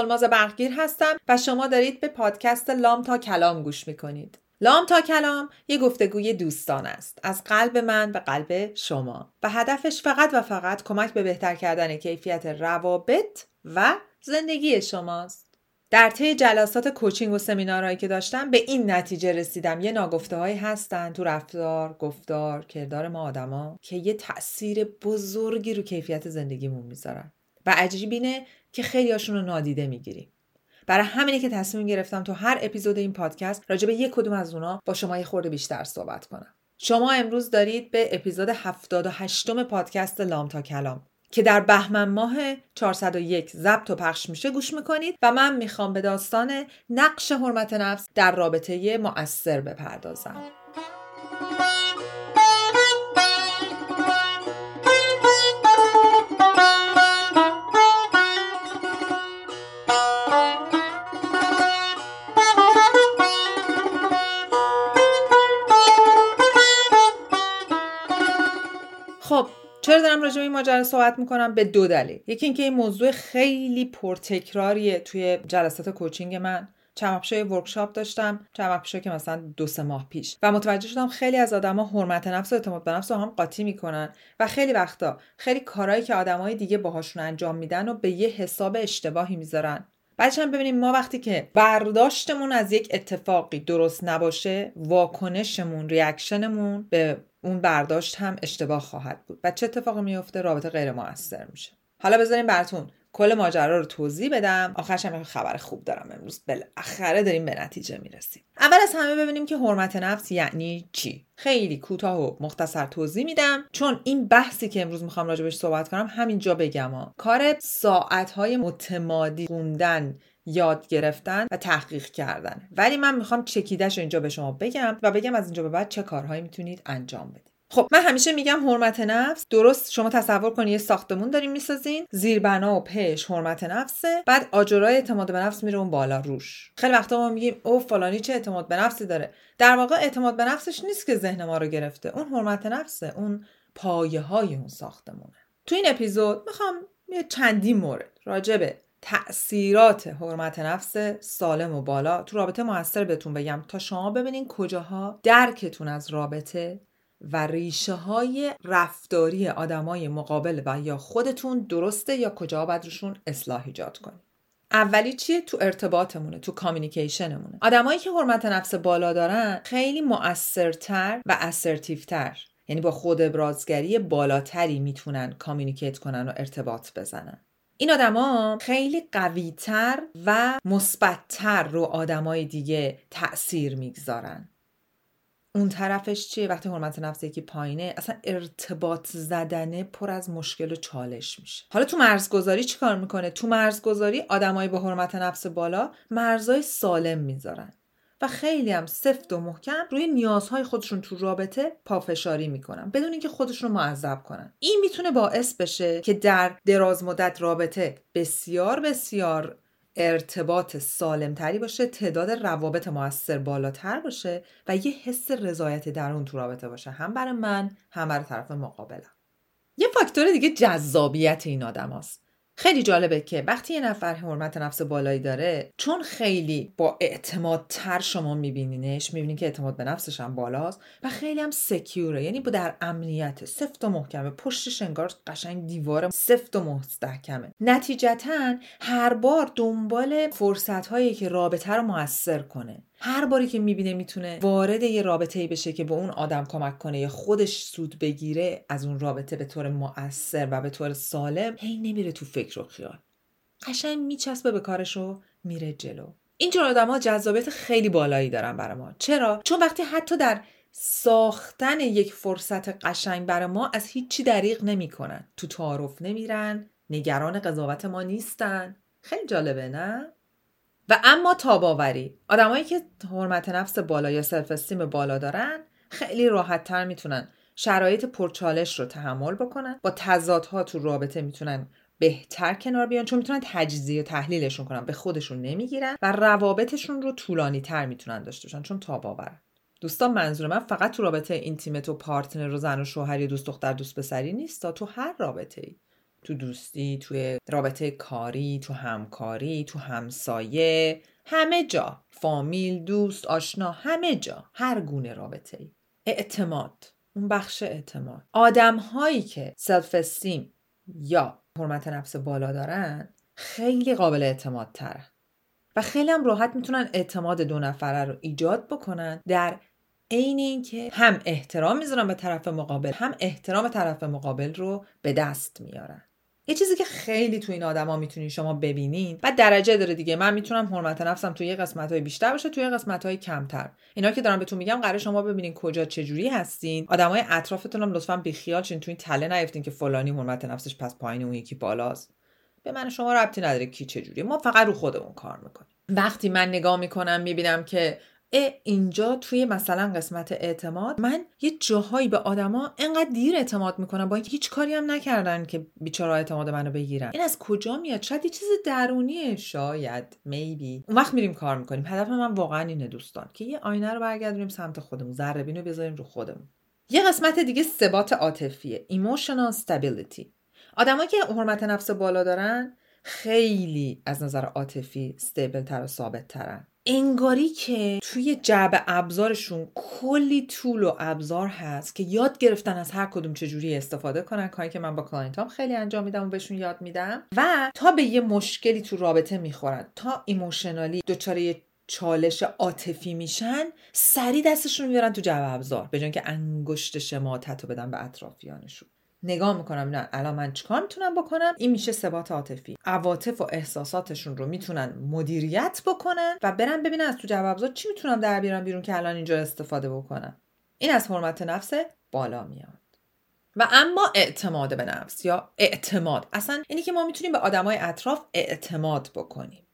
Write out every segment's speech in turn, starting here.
سلماز برقگیر هستم و شما دارید به پادکست لام تا کلام گوش می‌کنید. لام تا کلام یه گفتگوی دوستان است از قلب من به قلب شما. و هدفش فقط و فقط کمک به بهتر کردن کیفیت روابط و زندگی شماست. در طی جلسات کوچینگ و سمینارهایی که داشتم به این نتیجه رسیدم. یه ناگفته هایی هستن تو رفتار، گفتار، کردار ما آدما که یه تاثیر بزرگی رو کیفیت زندگیمون می‌ذارن. و عجیب اینه که خیلی هاشون رو نادیده می‌گیریم. برای همینه که تصمیم گرفتم تو هر اپیزود این پادکست راجع به یک کدوم از اونا با شما یه خورده بیشتر صحبت کنم. شما امروز دارید به اپیزود 78 پادکست لام تا کلام که در بهمن ماه 401 ضبط و پخش میشه گوش می‌کنید و من می‌خوام به داستان نقش حرمت نفس در رابطه مؤثر بپردازم. دارم راجع به این ماجرا صحبت می‌کنم به دو دلیل. یکی اینکه این موضوع خیلی پرتکراریه توی جلسات coaching من. چند workshop داشتم چند که مثلا دو سه ماه پیش. و متوجه شدم خیلی از آدما حرمت نفس و اعتماد به نفس رو هم قاطی می‌کنن. و خیلی وقتا خیلی کارهایی که آدمای دیگه باهاشون انجام میدن و به یه حساب اشتباهی می‌ذارن. بعدش هم ببینیم ما وقتی که برداشتمون از یک اتفاقی درست نباشه واکنشمون reaction مون به اون برداشت هم اشتباه خواهد بود. و چه اتفاقی میفته؟ رابطه غیر موثر میشه. حالا بذاریم براتون کل ماجرا رو توضیح بدم. آخرش هم خبر خوب دارم امروز. بالاخره داریم به نتیجه می‌رسیم. اول از همه ببینیم که حرمت نفس یعنی چی. خیلی کوتاه و مختصر توضیح میدم. چون این بحثی که امروز می‌خوام راجبش صحبت کنم همینجا بگم ها. کار ساعتهای متمادی خوندن یاد گرفتن و تحقیق کردن. ولی من می‌خوام چکیدش اینجا به شما بگم و بگم از اینجا به بعد چه کارهایی می‌تونید انجام بدید. خب من همیشه میگم حرمت نفس درست شما تصور کنید یه ساختمون دارین می‌سازین زیربنا و پش حرمت نفسه بعد آجرای اعتماد به نفس میره اون بالا روش. خیلی وقتا ما میگیم او فلانی چه اعتماد به نفسی داره. در واقع اعتماد به نفسش نیست که ذهن ما رو گرفته. اون حرمت نفسه اون پایه های اون ساختمونه. تو این اپیزود می‌خوام یه چندی مورد راجبه تأثیرات حرمت نفس سالم و بالا تو رابطه موثر بهتون بگم. تا شما ببینین کجاها درکتون از رابطه و ریشه های رفتاری آدمای مقابل و یا خودتون درسته یا کجا باید روشون اصلاح ایجاد کنید اولی چیه؟ تو ارتباطمونه تو کامیونیکیشنمونه آدمایی که حرمت نفس بالا دارن خیلی مؤثرتر و اسرتیفتر یعنی با خود ابرازگری بالاتری می‌تونن کامیونیکیت کنن و ارتباط بزنن. این آدما خیلی قویتر و مثبتتر رو آدمای دیگه تاثیر می‌گذارن. اون طرفش چیه؟ وقتی حرمت نفس یکی پایینه اصلا ارتباط زدنه پر از مشکل و چالش میشه. حالا تو مرزگذاری چیکار می‌کنه؟ تو مرزگذاری آدمایی با حرمت نفس بالا مرزای سالم می‌ذارن. و خیلی هم سفت و محکم روی نیازهای خودشون تو رابطه پافشاری می‌کنن بدون اینکه خودشون رو معذب کنن. این می‌تونه باعث بشه که در دراز مدت رابطه بسیار بسیار ارتباط سالمتری باشه تعداد روابط موثر بالاتر باشه و یه حس رضایت درون تو رابطه باشه. هم برای من هم برای طرف مقابلم. یه فاکتور دیگه جذابیت این آدم هست. خیلی جالبه که وقتی یه نفر حرمت نفس بالایی داره چون خیلی با اعتماد تر شما میبینینش می‌بینین که اعتماد به نفسش هم بالاست و خیلی هم سکیوره یعنی در امنیت سفت و محکمه پشتش انگار قشنگ دیوار سفت و مستحکمه. نتیجتا هر بار دنبال فرصت هایی که رابطه رو موثر کنه. هر باری که می‌بینه می‌تونه وارد یه رابطه ای بشه که به اون آدم کمک کنه یا خودش سود بگیره از اون رابطه به طور مؤثر و به طور سالم هی نمیره تو فکر و خیال. قشنگ میچسبه به کارش و میره جلو. اینجور آدم ها جذابیت خیلی بالایی دارن برای ما. چرا؟ چون وقتی حتی در ساختن یک فرصت قشنگ برای ما از هیچی دریغ نمی‌کنن. تو تعارف نمیرن نگران قضاوت ما نیستن. خیلی جالبه نه؟ و اما تاباوری. آدمایی که حرمت نفس بالا یا self-esteem بالا دارن خیلی راحت تر می‌تونن شرایط پرچالش رو تحمل بکنن. با تضادها تو رابطه می‌تونن بهتر کنار بیان چون می‌تونن تجزیه و تحلیلشون کنن. به خودشون نمی‌گیرن و روابطشون رو طولانی تر می‌تونن داشته باشن چون تاب‌آورن. دوستان منظور من فقط تو رابطه intimate و partner و زن و شوهر یا دوست دختر دوست پسری نیست تا تو هر رابطه ای تو دوستی توی رابطه کاری تو همکاری تو همسایه همه جا. فامیل دوست آشنا همه جا. هر گونه رابطه ای اعتماد. اون بخش اعتماد. آدم هایی که سلف استیم یا حرمت نفس بالا دارن خیلی قابل اعتماد تره و خیلی هم راحت می‌تونن اعتماد دو نفره رو ایجاد بکنن در عین اینکه هم احترام می‌ذارن به طرف مقابل هم احترام طرف مقابل رو به دست میارن. یه چیزی که خیلی تو این آدما می‌تونین شما ببینین. و درجه داره دیگه. من می‌تونم حرمت نفسم توی یه قسمت های بیشتر باشه توی قسمت های کمتر. اینا که دارم بهتون میگم قرار شما ببینین کجا چجوری هستین. آدمای اطرافتون هم لطفا بیخیال شین تو این تله نیفتین که فلانی حرمت نفسش پس پایین اون یکی بالاست. به من شما ربطی نداره کی چجوری. ما فقط رو خودمون کار می‌کنیم. وقتی من نگاه می‌کنم می‌بینم که اینجا توی مثلا قسمت اعتماد من یه جاهایی به آدما انقدر دیر اعتماد می‌کنم با اینکه هیچ کاری هم نکردن که بیچاره اعتماد منو بگیرن. این از کجا میاد؟ شاید یه چیز درونیه شاید میبی اون وقت میریم کار می‌کنیم. هدف من واقعا اینه دوستان که یه آینه رو برگردونیم سمت خودمون ذره بینو بذاریم رو خودمون. یه قسمت دیگه ثبات عاطفیه emotional stability. آدمایی که حرمت نفس بالا دارن خیلی از نظر عاطفی stable تر و ثابت ترن. انگاری که توی جعبه ابزارشون کلی tool و ابزار هست که یاد گرفتن از هر کدوم چجوری استفاده کنن کاری که من با client ام خیلی انجام میدم و بهشون یاد میدم. و تا به یه مشکلی تو رابطه می‌خورن تا emotionally دچار یه چالش عاطفی میشن سری دستشون می‌برن تو جعب ابزار به که انگشت شماتت رو بدن به اطرافیانشون. نگاه می‌کنم نه الان من چیکار می‌تونم بکنم؟ این میشه ثبات عاطفی. عواطف و احساساتشون رو می‌تونن مدیریت بکنن و برن ببینن از تو جوابزا چی می‌تونم در بیارم بیرون که الان اینجا استفاده بکنم. این از حرمت نفس بالا میاد. و اما اعتماد به نفس یا اعتماد. اصلا اینی که ما می‌تونیم به آدمای اطراف اعتماد بکنیم.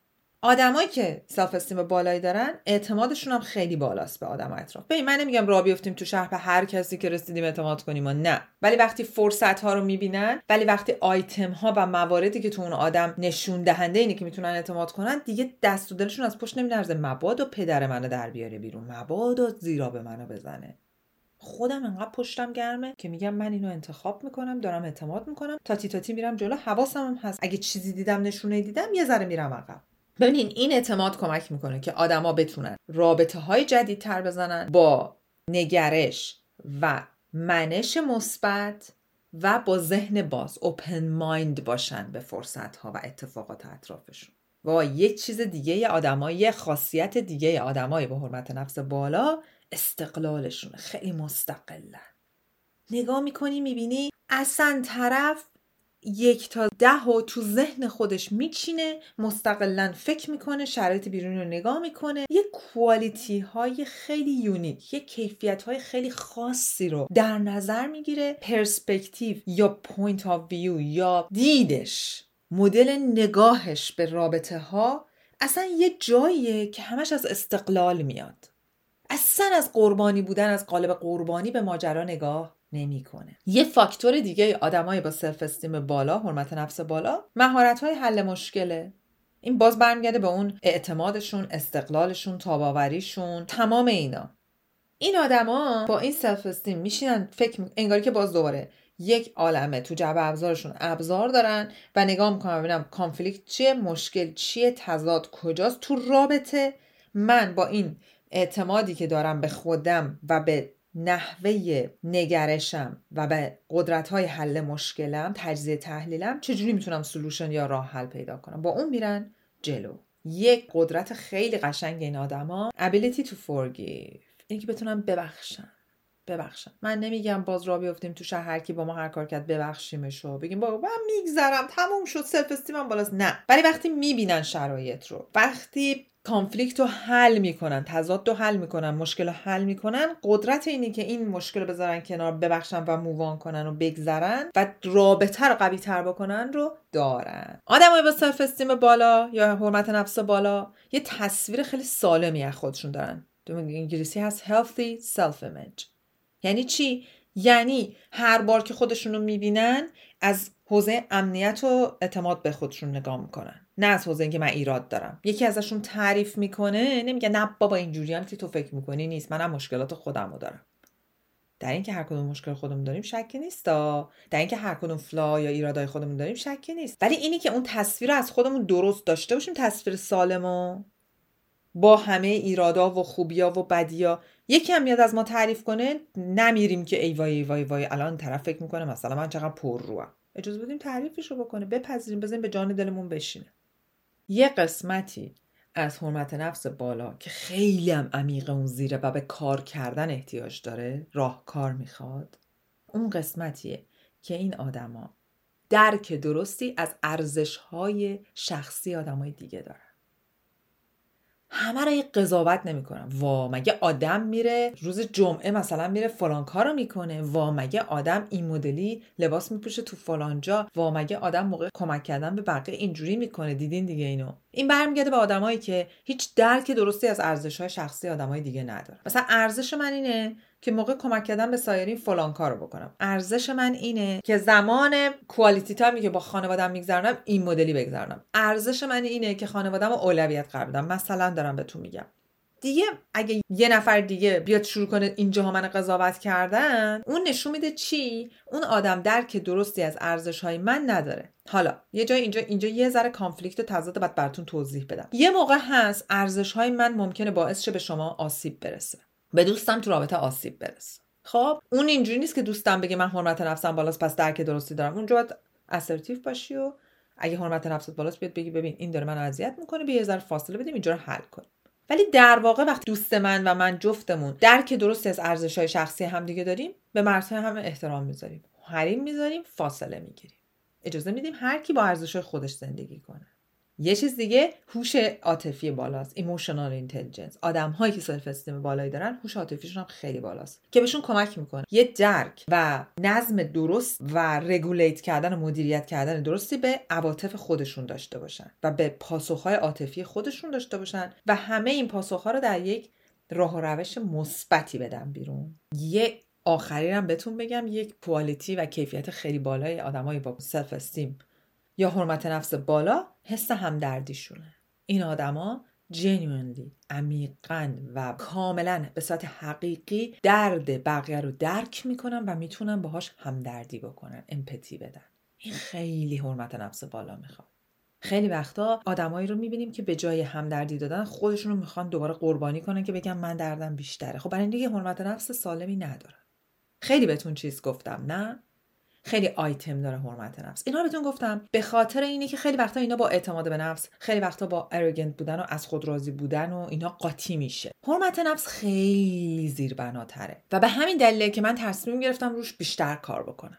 آدمایی که self-esteem بالایی دارن اعتمادشون هم خیلی بالاست به آدم اطراف. ببین من نمیگم راه بیفتیم تو شهر به هر کسی که رسیدیم اعتماد کنیم و نه. ولی وقتی فرصت ها رو می‌بینن ولی وقتی آیتم ها و مواردی که تو اون آدم نشون دهنده اینه که می‌تونن اعتماد کنن دیگه دست و دلشون از پشت نمیلرزه. مبادا پدر منو در بیاره بیرون. مبادا ضربه منو بزنه. خودم انقدر پشتم گرمه که میگم من اینو انتخاب می‌کنم دارم اعتماد می‌کنم. تا تی تا تی میرم جلو. حواسم هست. اگه چیزی دیدم نشونه دیدم یه ذره میرم عقب. ببینین این اعتماد کمک می‌کنه که آدما بتونن رابطه های جدید تر بزنن با نگرش و منش مثبت و با ذهن باز اوپن مایند باشن به فرصت ها و اتفاقات اطرافشون. و یک چیز دیگه آدمای یه خاصیت دیگه آدمای با حرمت نفس بالا استقلالشون خیلی مستقلن. نگاه می‌کنی می‌بینی اصلا طرف یک تا ده و تو ذهن خودش میچینه مستقلا فکر می‌کنه شرایط بیرونی رو نگاه می‌کنه. یه quality های خیلی unique یه کیفیت های خیلی خاصی رو در نظر می‌گیره. پرسپکتیو یا point of view یا دیدش مدل نگاهش به رابطه ها اصلا یه جاییه که همش از استقلال میاد. اصلا از قربانی بودن از قالب قربانی به ماجرا نگاه نمی‌کنه. یه فاکتور دیگه آدمای با self-esteem بالا حرمت نفس بالا مهارت های حل مشکله. این باز برمیگرده به اون اعتمادشون استقلالشون تاباوریشون تمام اینا. این آدما با این self-esteem میشینن فکر انگاری که باز دوباره یک عالمه تو جعبه ابزارشون ابزار دارن و نگاه می‌کنم ببینم conflict چیه مشکل چیه تضاد کجاست. تو رابطه من با این اعتمادی که دارم به خودم و به نحوه نگرشم و به قدرت های حل مشکلم تجزیه تحلیلم چجوری می‌تونم solution یا راه حل پیدا کنم؟ با اون میرن جلو. یک قدرت خیلی قشنگ این آدما ability to forgive. اینکه بتونم ببخشم. ببخشم. من نمیگم باز راه بیفتیم تو شهر هر کی با ما هر کار کرد ببخشیمش و بگیم بابا من میگذرم تموم شد self-esteem م بالاست. نه. ولی وقتی می‌بینن شرایط رو وقتی conflict رو حل می‌کنن تضاد رو حل می‌کنن مشکل رو حل می‌کنن. قدرت اینی که این مشکل رو بذارن کنار ببخشن و move on کنن و بگذرن و رابطه رو قوی تر بکنن رو دارن. آدمای با self-esteem بالا یا حرمت نفس بالا یه تصویر خیلی سالمی از خودشون دارن. تو انگلیسی هست healthy self image یعنی چی؟ یعنی هر بار که خودشون رو می‌بینن از حوزه امنیت و اعتماد به خودشون نگاه می‌کنن. نه از حوزه اینکه من ایراد دارم. یکی ازشون تعریف می‌کنه نمیگه نه بابا اینجوری هم که تو فکر می‌کنی نیست. منم مشکلات خودم رو دارم. در اینکه هر کدوم مشکل خودمون داریم شکی نیست در اینکه هر کدوم فلا یا ایرادای خودمون داریم شکی نیست. ولی اینی که اون تصویر از خودمون درست داشته باشیم تصویر سالم با همه ایرادا و خوبیا و بدیا. یکی هم میاد از ما تعریف کنه نمیریم که ای وای ای وای وای الان طرف فکر می‌کنه مثلا من چقدر پر روم. اجازه بدیم تعریفش رو بکنه بپذیریم بزنیم به جان دلمون بشینه. یه قسمتی از حرمت نفس بالا که خیلی هم عمیق اون زیره و به کار کردن احتیاج داره راه کار می‌خواد اون قسمتیه که این آدما درک درستی از ارزش های شخصی آدمای دیگه دارن. همه یک قضاوت نمی‌کنم. وا مگه آدم میره روز جمعه مثلا میره فلان کارو می‌کنه؟ وا مگه آدم این مدلی لباس میپوشه تو فلان جا؟ وا مگه آدم موقع کمک کردن به بقیه اینجوری می‌کنه؟ دیدین دیگه اینو. این برمیگرده به آدمایی که هیچ درک درستی از ارزش های شخصی آدمای دیگه نداره مثلا ارزش من اینه که موقع کمک کردن به سایرین فلان کارو بکنم. ارزش من اینه که زمان کوالیتی تایمی که با خانوادم میگذرونم این مدلی بگذرونم. ارزش من اینه که خانوادم اولویت قرار بدم. مثلا دارم بهتون میگم. دیگه اگه یه نفر دیگه بیاد شروع کنه اینجاها من قضاوت کردن اون نشون میده چی؟ اون آدم درک درستی از ارزش های من نداره. حالا یه جای اینجا اینجا یه ذره کانفلیکت و تضاد بعد براتون توضیح بدم. یه موقع هست ارزش های من ممکنه باعث شه به شما آسیب برسه. به دوستم تو رابطه آسیب برسه. خب اون اینجوری نیست که دوستم بگه من حرمت نفسم بالاست پس درک درستی دارم. اونجا باید اسرتیو باشی و اگه حرمت نفست بالاست بیاد بگی ببین این داره من اذیت می‌کنه بیا یه ذره فاصله بدیم اینجا رو حل کنیم. ولی در واقع وقتی دوست من و من جفتمون درک درستی از ارزش های شخصی همدیگه داریم به مرزهای هم احترام می‌ذاریم. حریم می‌ذاریم فاصله می‌گیریم. اجازه میدیم هر کی با ارزش خودش زندگی کنه. یه چیز دیگه هوش عاطفی بالاست emotional intelligence آدم هایی که self-esteem بالایی دارن هوش عاطفیشون هم خیلی بالاست. که بهشون کمک می‌کنه. یه درک و نظم درست و regulate کردن و مدیریت کردن درستی به عواطف خودشون داشته باشن و به پاسخهای عاطفی خودشون داشته باشن و همه این پاسخها رو در یک راه و روش مثبتی بدن بیرون. یه آخری هم بهتون بگم یک quality و کیفیت خیلی بالای آدمای با self-esteem یا حرمت نفس بالا حس همدردیشونه. این آدما genuinely عمیقا و کاملا به صورت حقیقی درد بقیه رو درک می‌کنن و می‌تونن باهاش همدردی بکنن empathy بدن. این خیلی حرمت نفس بالا می‌خواد. خیلی وقتا آدمایی رو می‌بینیم که به جای همدردی دادن خودشون رو می‌خوان دوباره قربانی کنن که بگن من دردم بیشتره. خب برای این دیگه حرمت نفس سالمی ندارن. خیلی بهتون چیز گفتم نه؟ خیلی آیتم داره حرمت نفس. اینا بهتون گفتم. به خاطر اینه که خیلی وقتا اینا با اعتماد به نفس خیلی وقتا با ارگنت بودن و از خود راضی بودن و اینا قاطی میشه. حرمت نفس خیلی زیربناتره. و به همین دلیله که من تصمیم گرفتم روش بیشتر کار بکنم.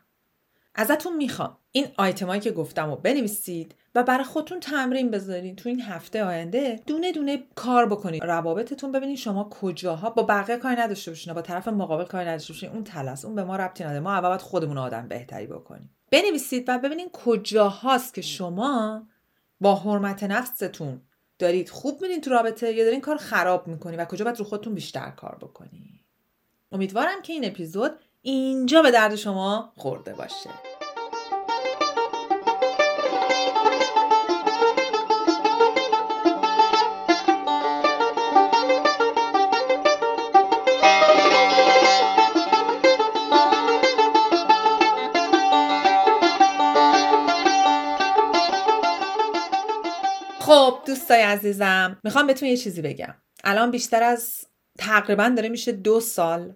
ازتون می‌خوام. این آیتمایی که گفتم رو بنویسید و برای خودتون تمرین بذارین تو این هفته آینده دونه دونه کار بکنید روابطتون ببینید شما کجاها. با بقیه کاری نداشته باشین با طرف مقابل کاری نداشته باشین. اون تلس اون به ما ربطی نداره. ما اول باید خودمون آدم بهتری بکنیم. بنویسید و ببینید کجاهاست که شما با حرمت نفستون دارید خوب میرین تو رابطه یا دارین کار خراب می‌کنی و کجا باید رو خودتون بیشتر کار بکنی. امیدوارم که این اپیزود اینجا به درد شما خورده باشه. خب دوستای عزیزم می‌خوام بهتون یه چیزی بگم. الان بیشتر از تقریبا داره میشه دو سال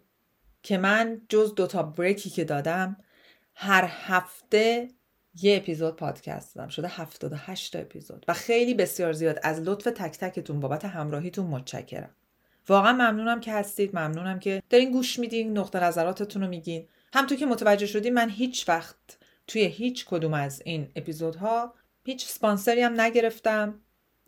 که من جز دوتا بریکی که دادم هر هفته یه اپیزود پادکست دادم. شده 78 اپیزود. و خیلی بسیار زیاد. از لطف تک تکتون بابت همراهیتون متشکرم. واقعا ممنونم که هستید. ممنونم که دارین گوش میدین نقطه نظراتتون رو میگین. همطور که متوجه شدین من هیچ وقت توی هیچ کدوم از این اپیزودها هیچ سپانسری هم نگرفتم.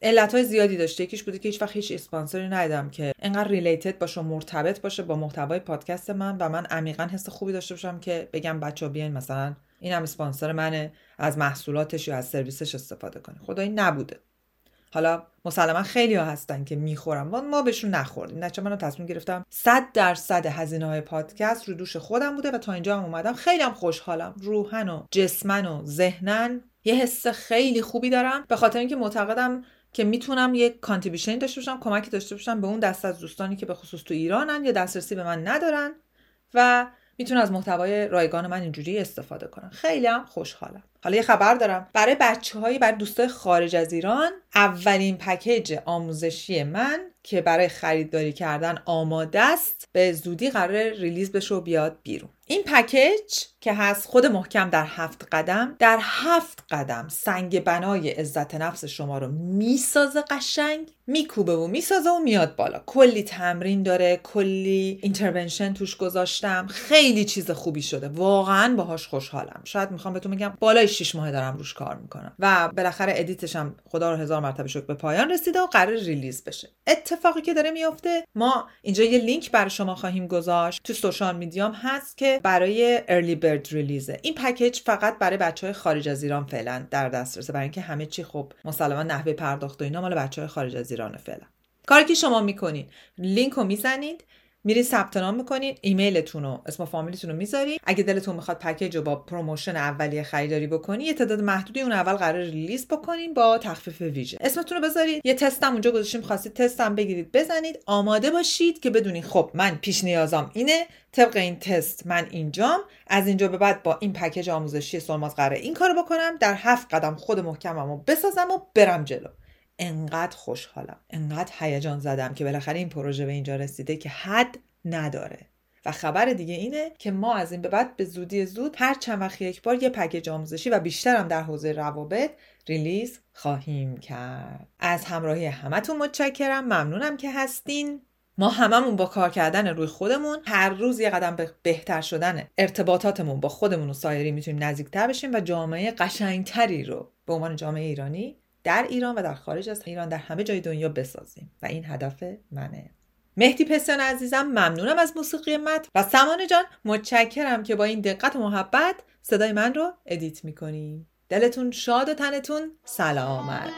علت های زیادی داشته یکیش بوده که هیچ وقت هیچ اسپانسری ندیدم که انقدر ریلیتد باشه و مرتبط باشه با محتوای پادکست من و من عمیقا حس خوبی داشته باشم که بگم بچه بیاین مثلا این هم اسپانسر منه از محصولاتش یا از سرویسش استفاده کنی خدایی نبوده. حالا مسلما خیلی ها هستن که می‌خورم ما بهشون نخوردیم. نچه من تصمیم گرفتم صد درصد هزینه های پادکست رو دوش خودم بوده و تا اینجا هم اومدم. خیلی هم خوشحالم. روحن و جسمن و ذهنن. یه حس خیلی خوبی دارم. به خاطر اینکه معتقدم که می‌تونم یک contribution داشته باشم کمکی داشته باشم به اون دست از دوستانی که به خصوص تو ایرانن یا دسترسی به من ندارن و می‌تونه از محتوای رایگان من اینجوری استفاده کنن. خیلی هم خوشحالم. حالا یه خبر دارم. برای بچه هایی برای دوستای خارج از ایران اولین پکیج آموزشی من که برای خریداری کردن آماده است به زودی قرار release بشه و بیاد بیرون. این پکیج که هست خود محکم در هفت قدم در هفت قدم سنگ بنای عزت نفس شما رو می‌سازه قشنگ میکوبه و می‌سازه و میاد بالا. کلی تمرین داره کلی intervention توش گذاشتم. خیلی چیز خوبی شده. واقعا باهاش خوشحالم. شاید می‌خوام بهتون بگم بالای 6 ماه دارم روش کار می‌کنم. و بالاخره edit ش هم خدا رو هزار مرتبه شکر به پایان رسیده و قرار release بشه. اتفاقی که داره میفته ما اینجا یه لینک برای شما خواهیم گذاشت. تو social media م هست که برای early bird release ه. این پکیج فقط برای بچه های خارج از ایران فعلا در دسترسه. برای اینکه همه چی خب مسلما نحوه پرداخت و اینا مال بچه های خارج از ایران فعلا. کاری که شما می‌کنید لینک رو می‌زنید. میرید ثبت نام می‌کنید ایمیلتون و اسم و فامیلتون رو می‌ذارید اگه دلتون می‌خواد پکیج رو با promotion اولیه خریداری بکنی یه تعداد محدودی اون اول قرار release بکنین با تخفیف ویژه. اسمتون رو بذارید. یه تستم اونجا گذاشتیم خواستید تستم بگیرید بزنید. آماده باشید که بدونید خب من پیش نیازم اینه. طبق این تست من اینجام. از اینجا به بعد با این پکیج آموزشی سلماز قراره این کارو بکنم. در هفت قدم خود محکمم و بسازم و برم جلو. انقدر خوشحالم انقدر هیجان زدم که بالاخره این پروژه به اینجا رسیده که حد نداره. و خبر دیگه اینه که ما از این به بعد به زودی زود هر چند وقت یک بار یه پکیج آموزشی و بیشتر هم در حوزه روابط ریلیز خواهیم کرد. از همراهی همتون متشکرم. ممنونم که هستین. ما هممون با کار کردن روی خودمون هر روز یه قدم به بهتر شدن ارتباطاتمون با خودمون و سایری می‌تونیم نزدیکتر بشیم و جامعه قشنگتری رو به عنوان جامعه ایرانی در ایران و در خارج از ایران در همه جای دنیا بسازیم. و این هدف منه. مهدی پسیان عزیزم ممنونم از موسیقی مت و سمانه جان متشکرم که با این دقت و محبت صدای من رو ادیت می‌کنی. دلتون شاد و تنتون سلامت.